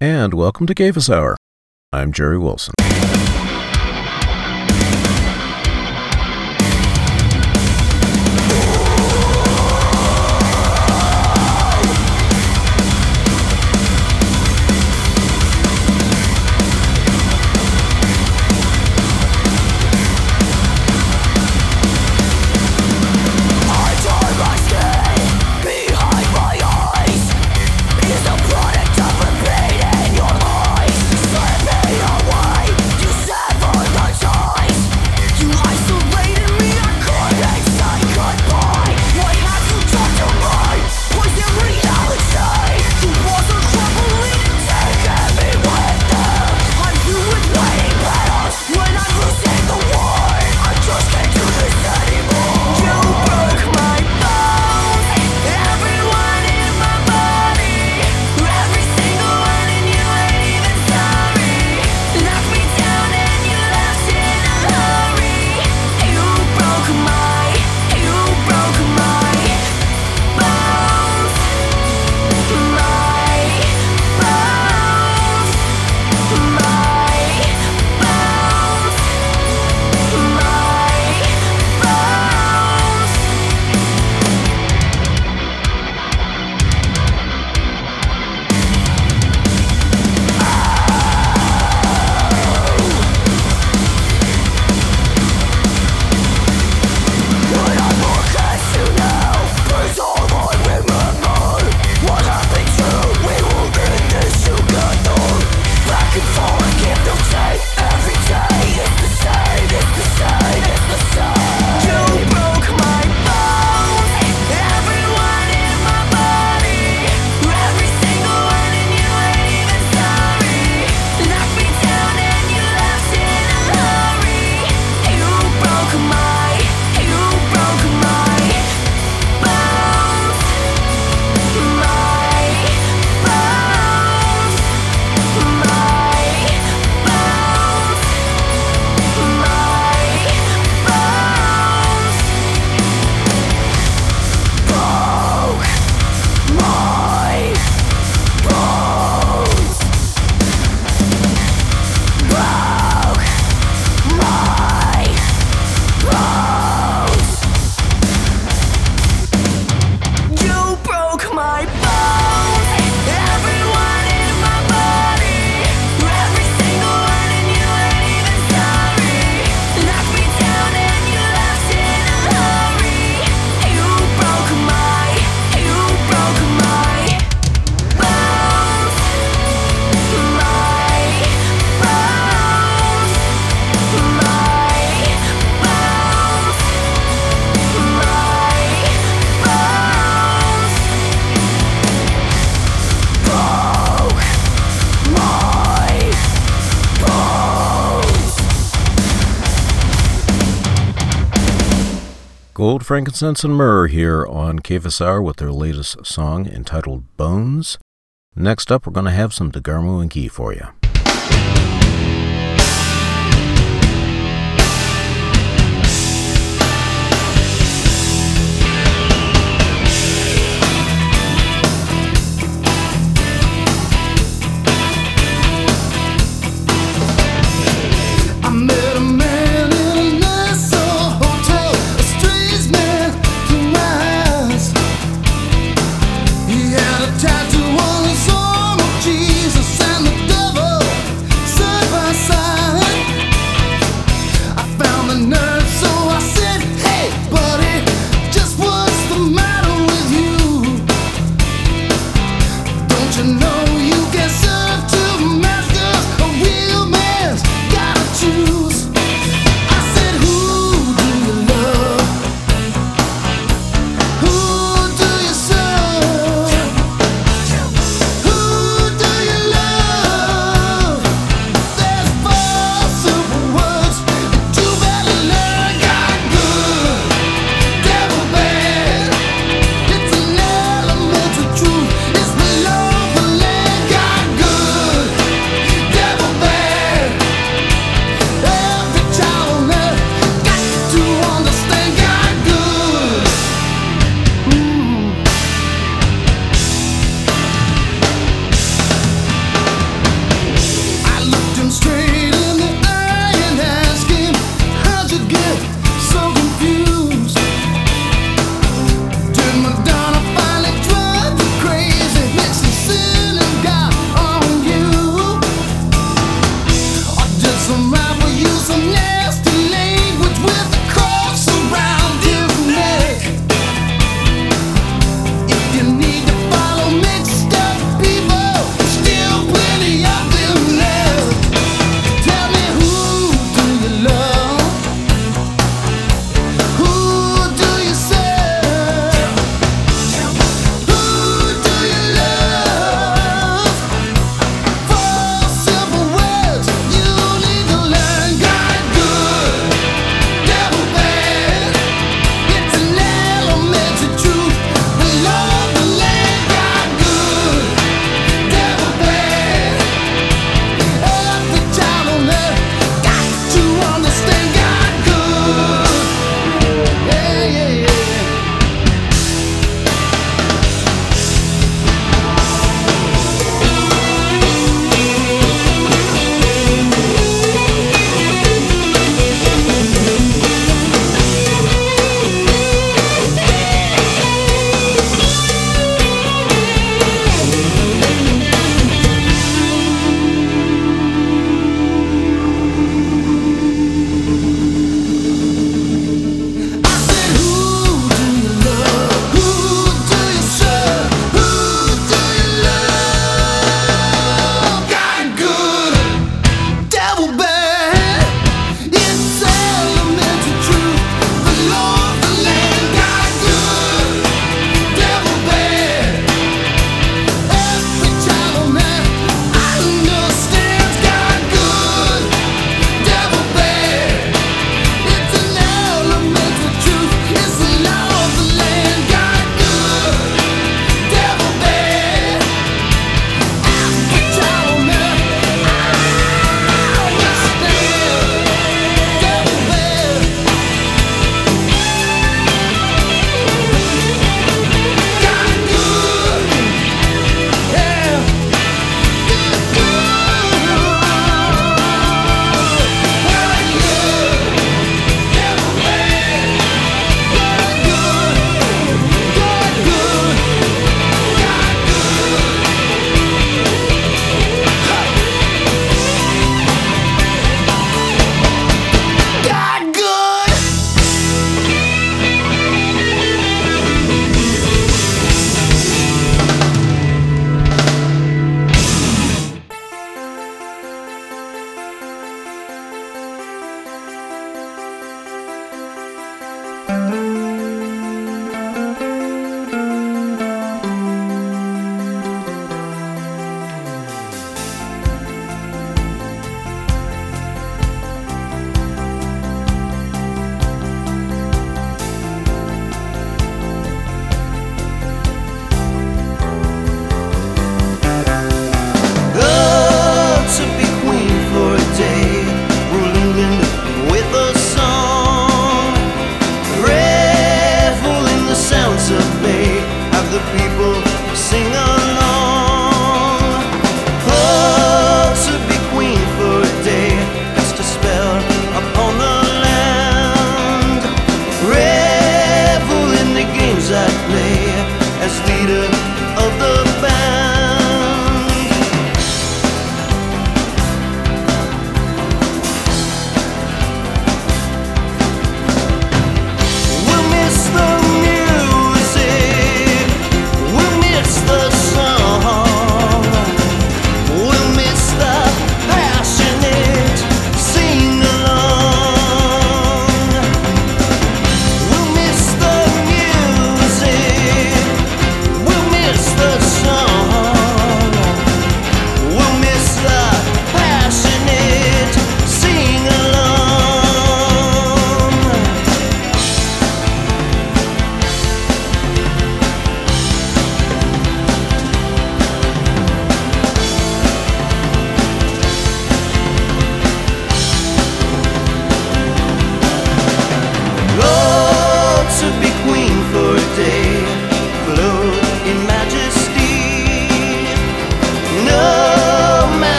and welcome to Cephas Hour. I'm Jerry Wilson. Frankincense, and Myrrh here on Hour with their latest song entitled Bones. Next up, we're going to have some DeGarmo and Key for you.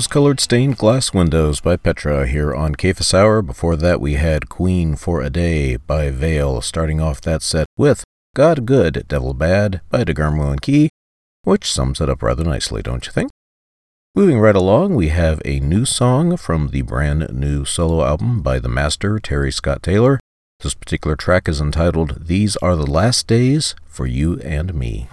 rose-colored stained glass windows by Petra here on Cephas Hour. Before that, we had Queen for a Day by Vale, starting off that set with God Good, Devil Bad by DeGarmo and Key, which sums it up rather nicely, don't you think? Moving right along, we have a new song from the brand new solo album by the master Terry Scott Taylor. This particular track is entitled These Are the Last Days for You and Me.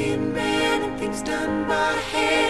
In man and things done by hand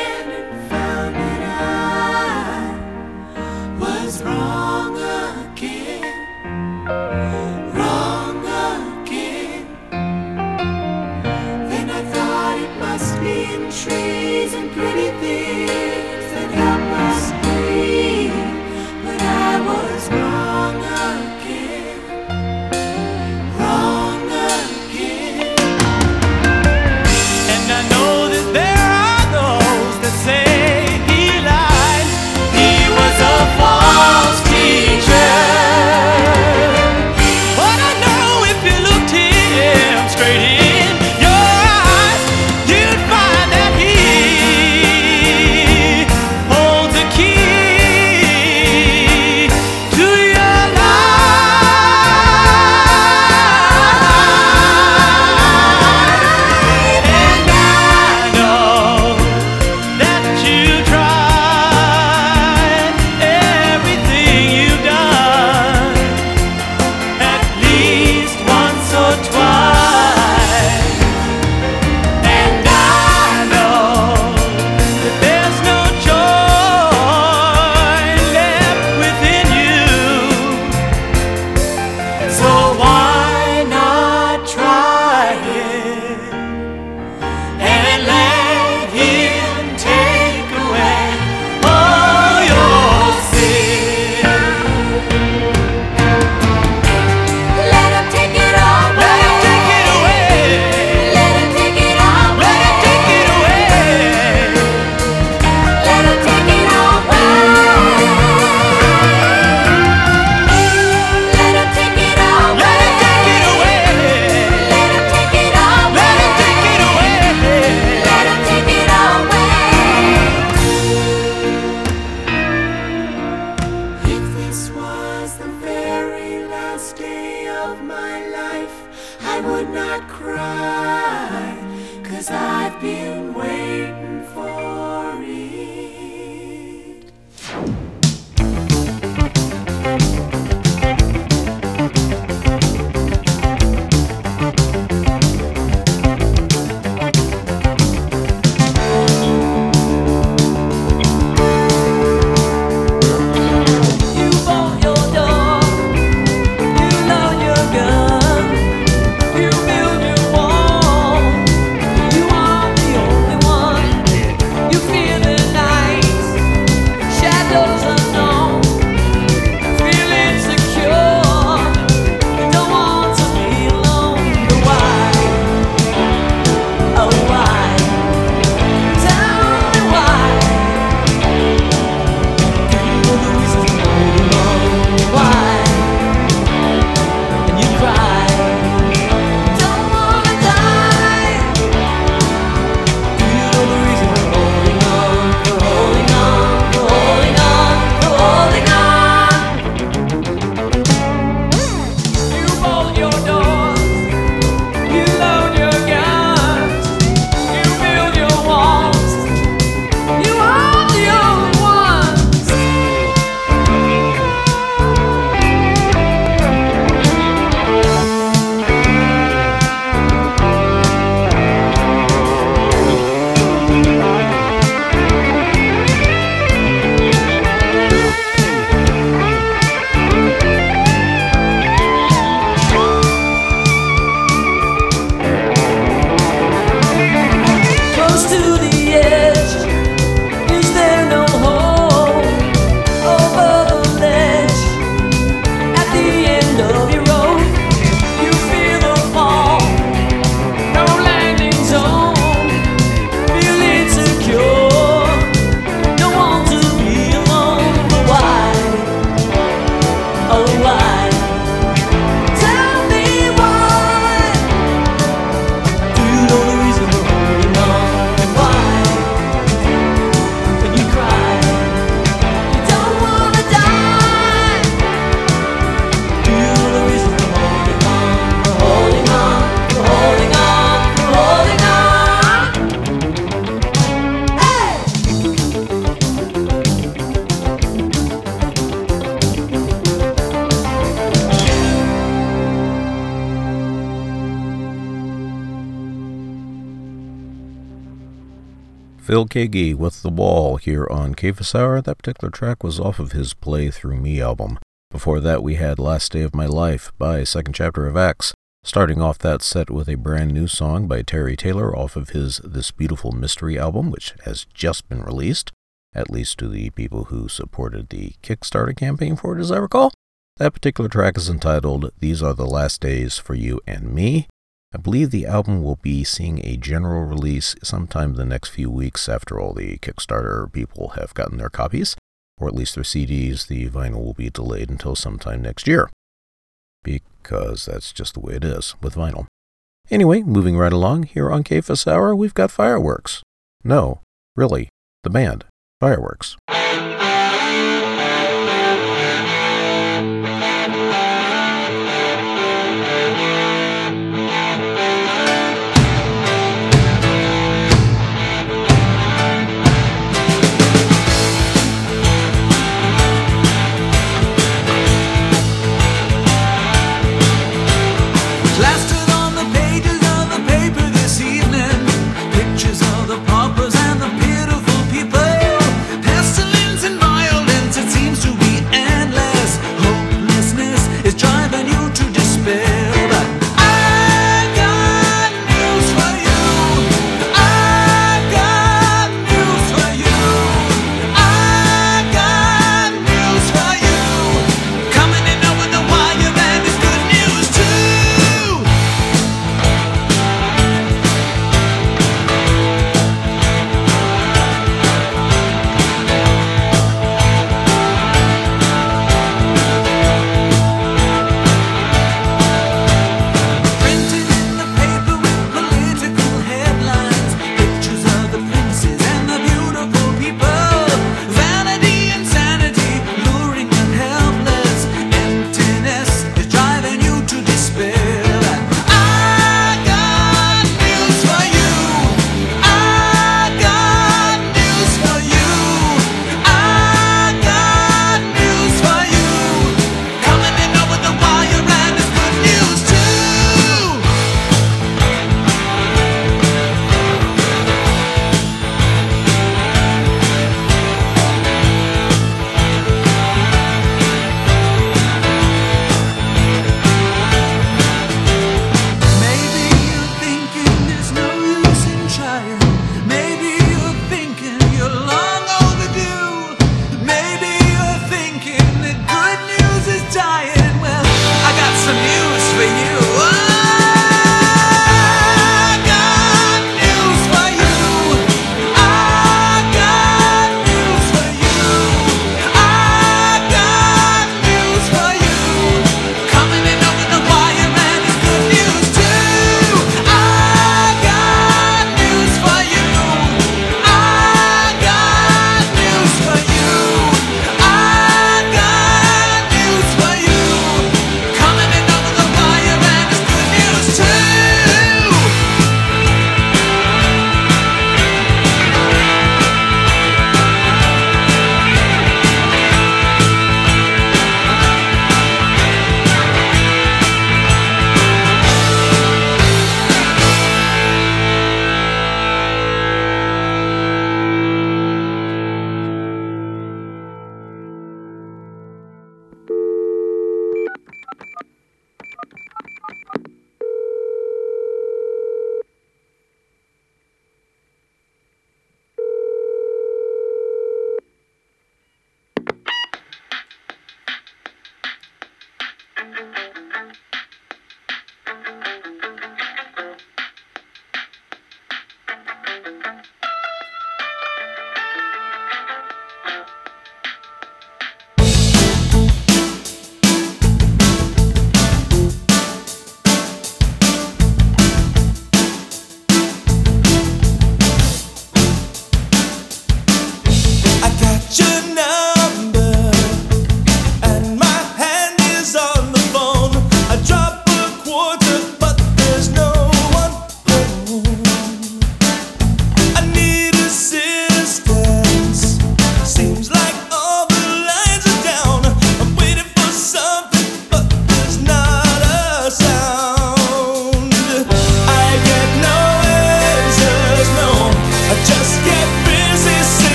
Phil Keaggy with The Wall here on Cephas Hour. That particular track was off of his Play Through Me album. Before that, we had Last Day of My Life by Second Chapter of Acts. Starting off that set with a brand new song by Terry Taylor off of his This Beautiful Mystery album, which has just been released, at least to the people who supported the Kickstarter campaign for it, as I recall. That particular track is entitled These Are the Last Days for You and Me. I believe the album will be seeing a general release sometime in the next few weeks after all the Kickstarter people have gotten their copies, or at least their CDs. The vinyl will be delayed until sometime next year. Because that's just the way it is with vinyl. Anyway, moving right along, here on Cephas Hour, we've got Fireworks. No, really, the band, Fireworks.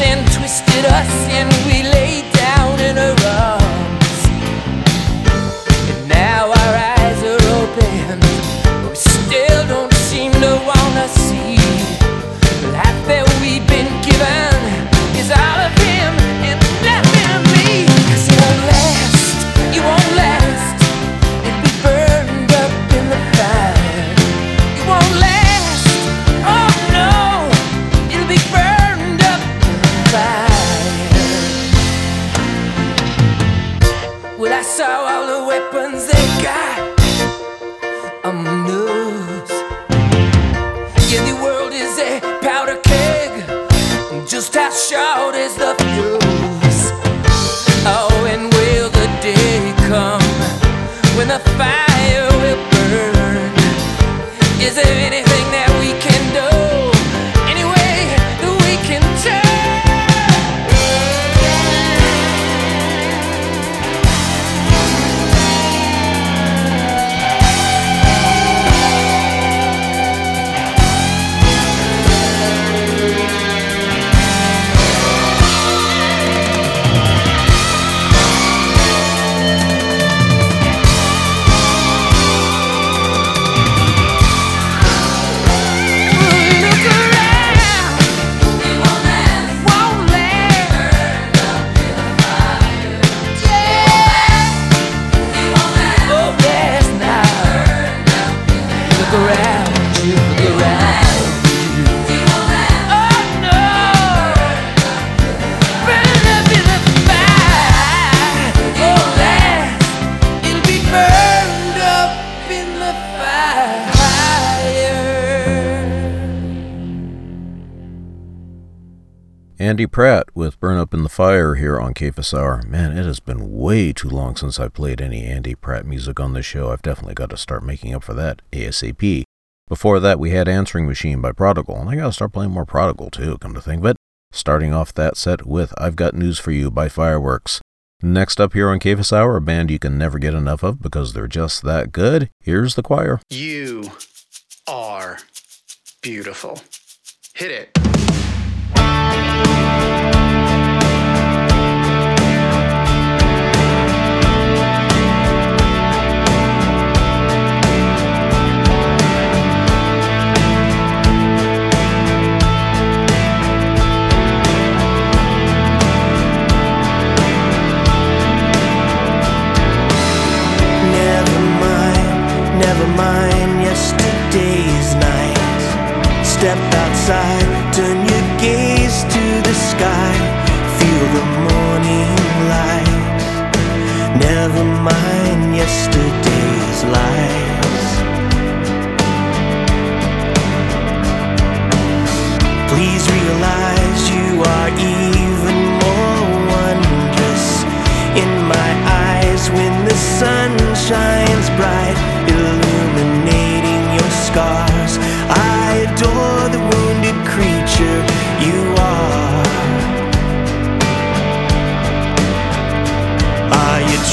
And twisted us, and Andy Pratt with Burn Up in the Fire here on KFS Hour. Man, it has been way too long since I played any Andy Pratt music on this show. I've definitely got to start making up for that ASAP. Before that, we had Answering Machine by Prodigal, and I gotta start playing more Prodigal too, come to think of it. Starting off that set with I've Got News for You by Fireworks. Next up here on KFS Hour, a band you can never get enough of because they're just that good. Here's the choir. You are beautiful. Hit it. Never mind, never mind yesterday's night. Step outside, sky. Feel the morning light. Never mind yesterday's lies. Please realize you are even more wondrous in my eyes when the sun shines bright, illuminating your scars. I adore the wounded creature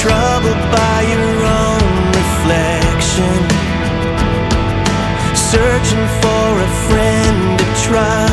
troubled by your own reflection? Searching for a friend to trust.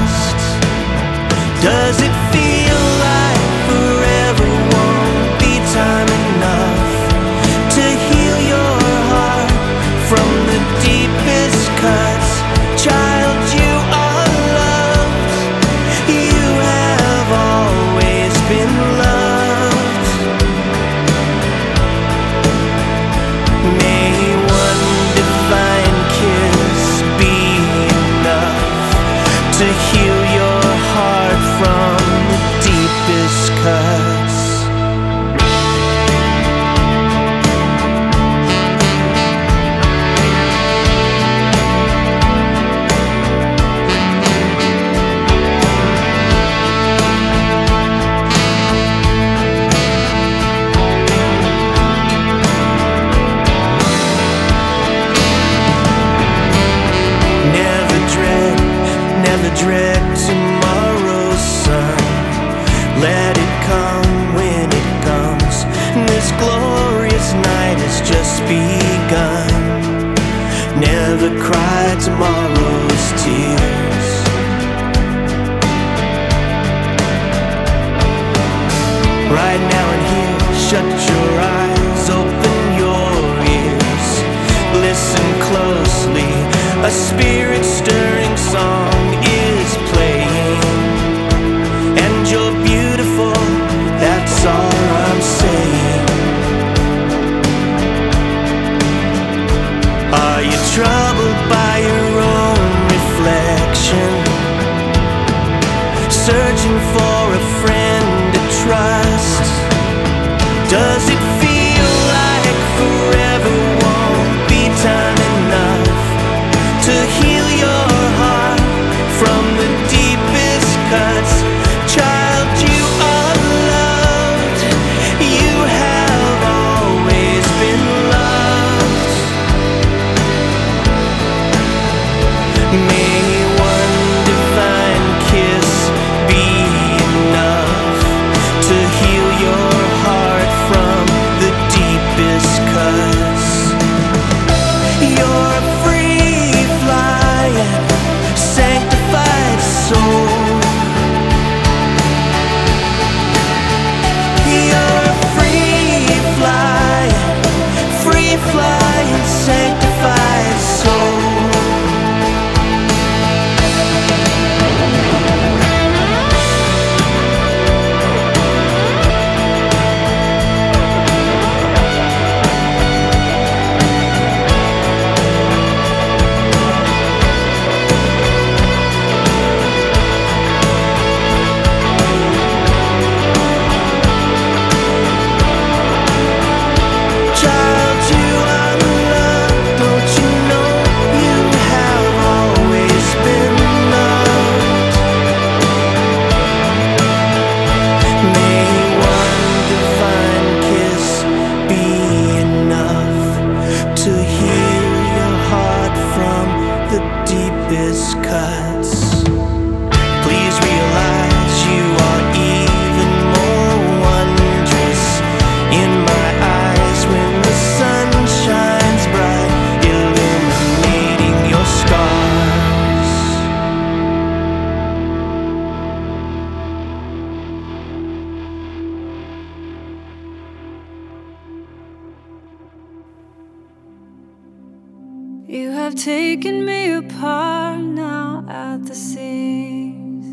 You have taken me apart now at the seams.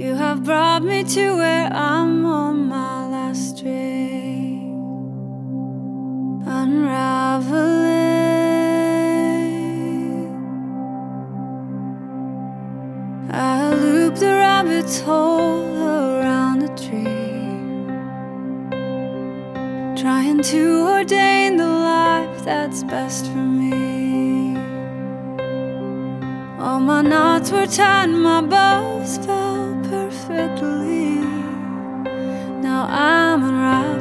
You have brought me to where I'm on my last string, unraveling. I looped the rabbit's hole around a tree, trying to ordain that's best for me. All my knots were tied, my bows fell perfectly. Now I'm unraveled.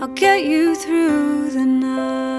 I'll get you through the night.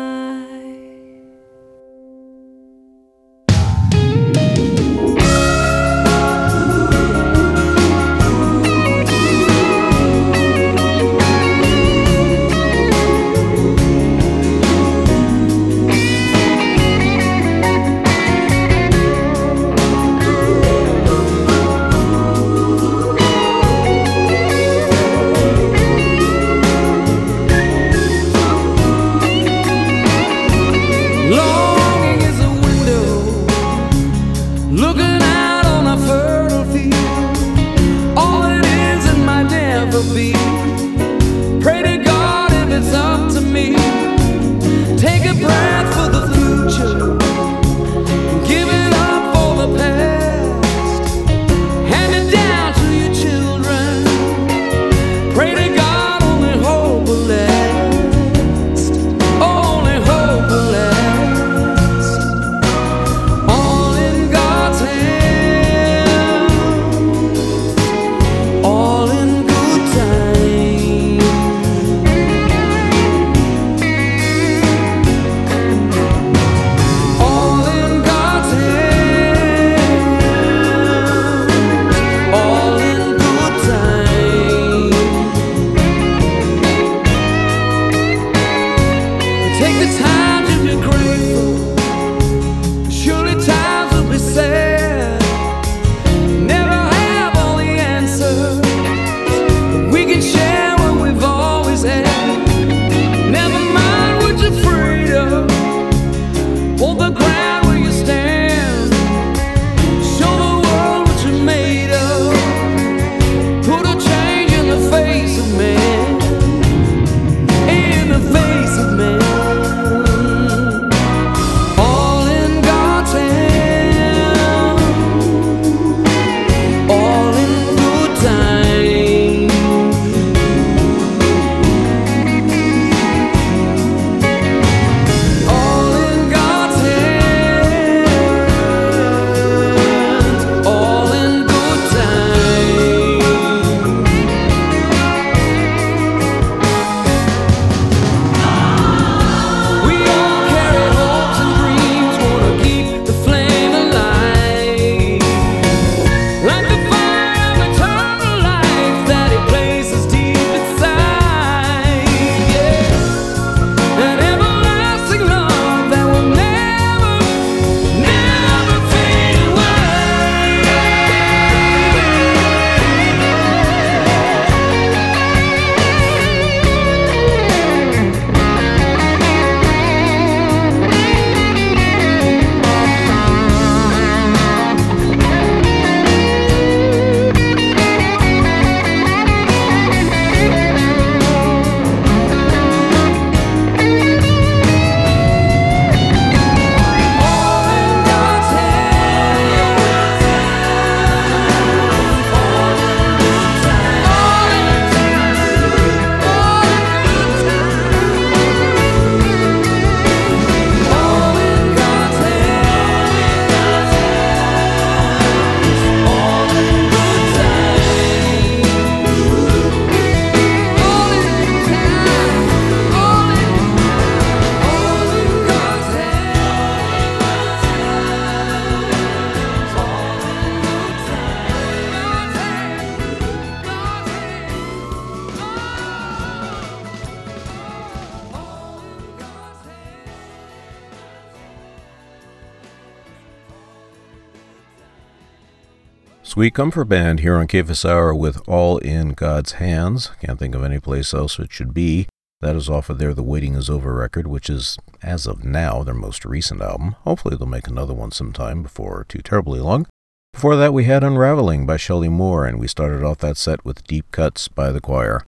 Sweet Comfort Band here on KFS Hour with All in God's Hands. Can't think of any place else it should be. That is off of their The Waiting Is Over record, which is, as of now, their most recent album. Hopefully they'll make another one sometime before too terribly long. Before that, we had Unraveling by Shelley Moore, and we started off that set with Deep Cuts by the Choir.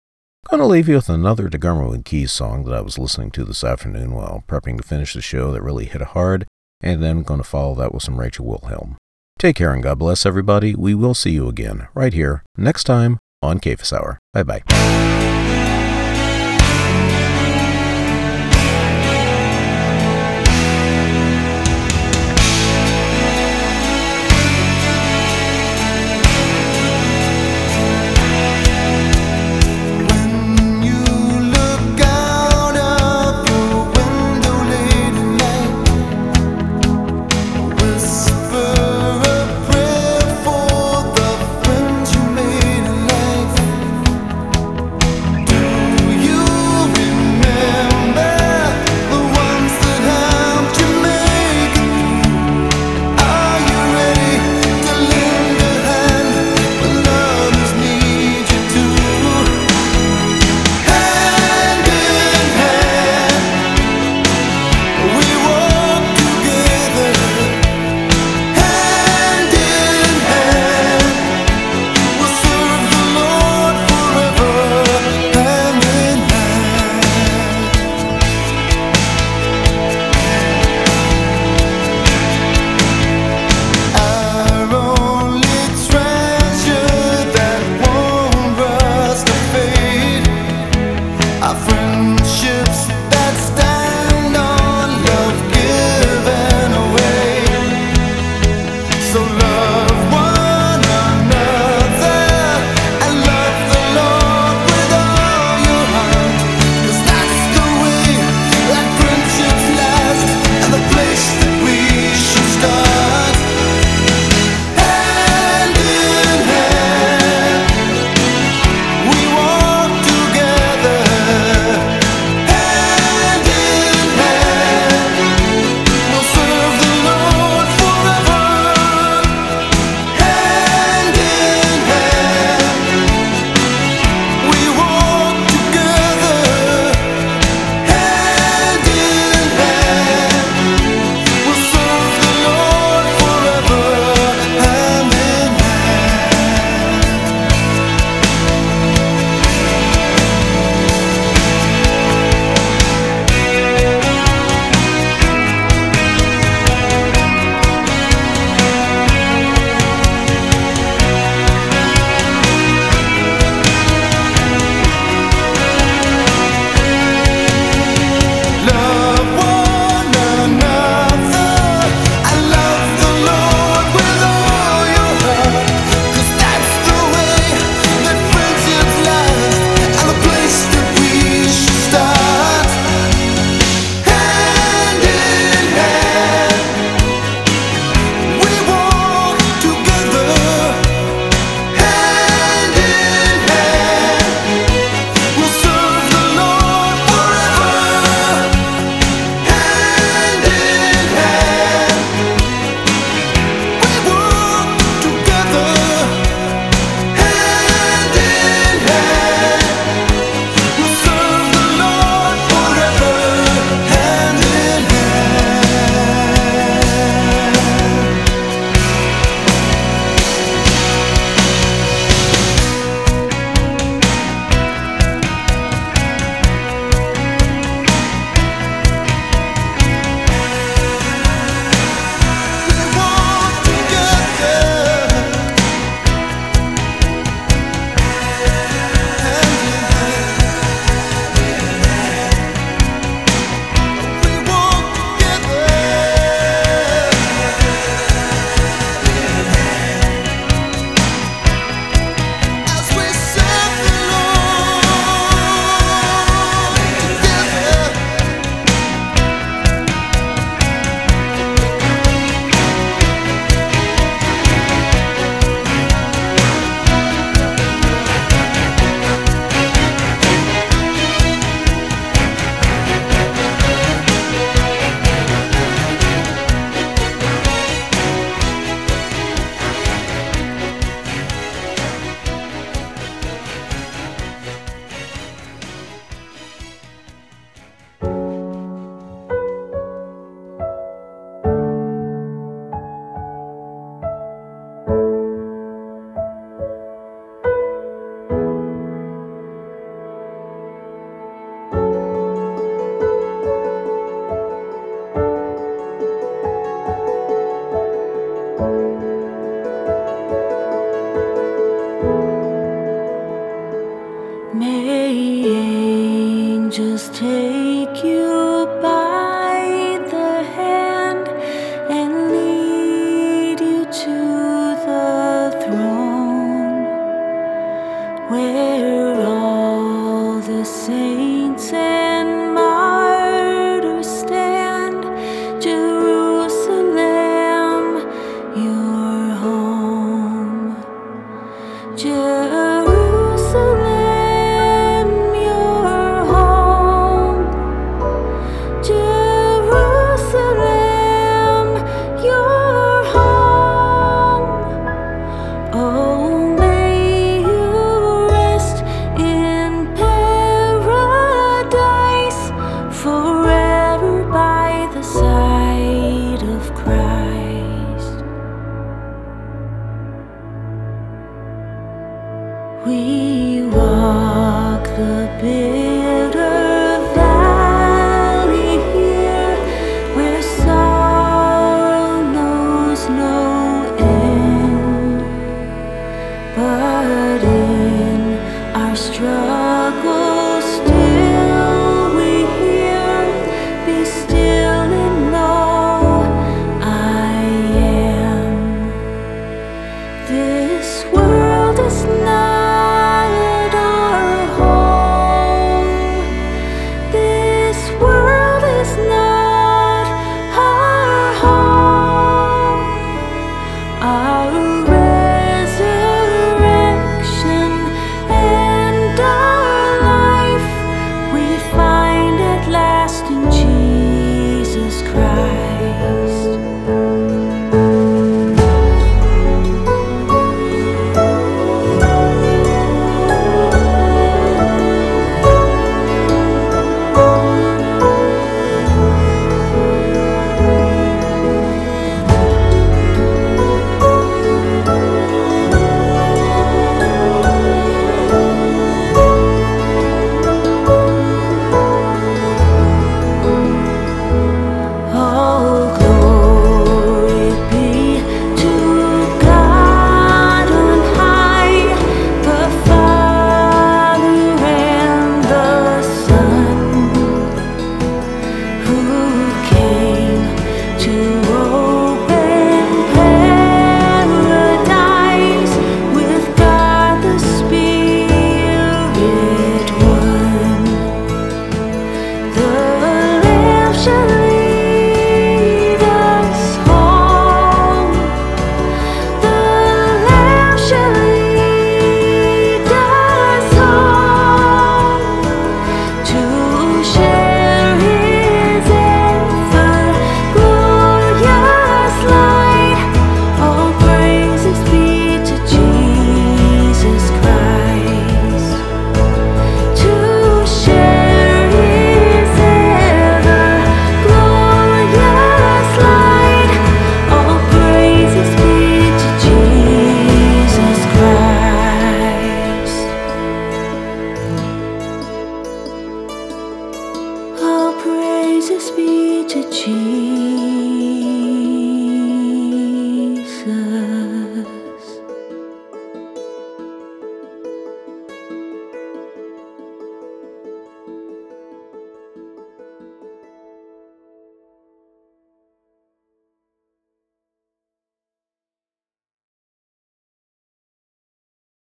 Gonna leave you with another DeGarmo and Keys song that I was listening to this afternoon while prepping to finish the show that really hit hard, and then gonna follow that with some Rachel Wilhelm. Take care and God bless everybody. We will see you again right here next time on KFS Hour. Bye bye.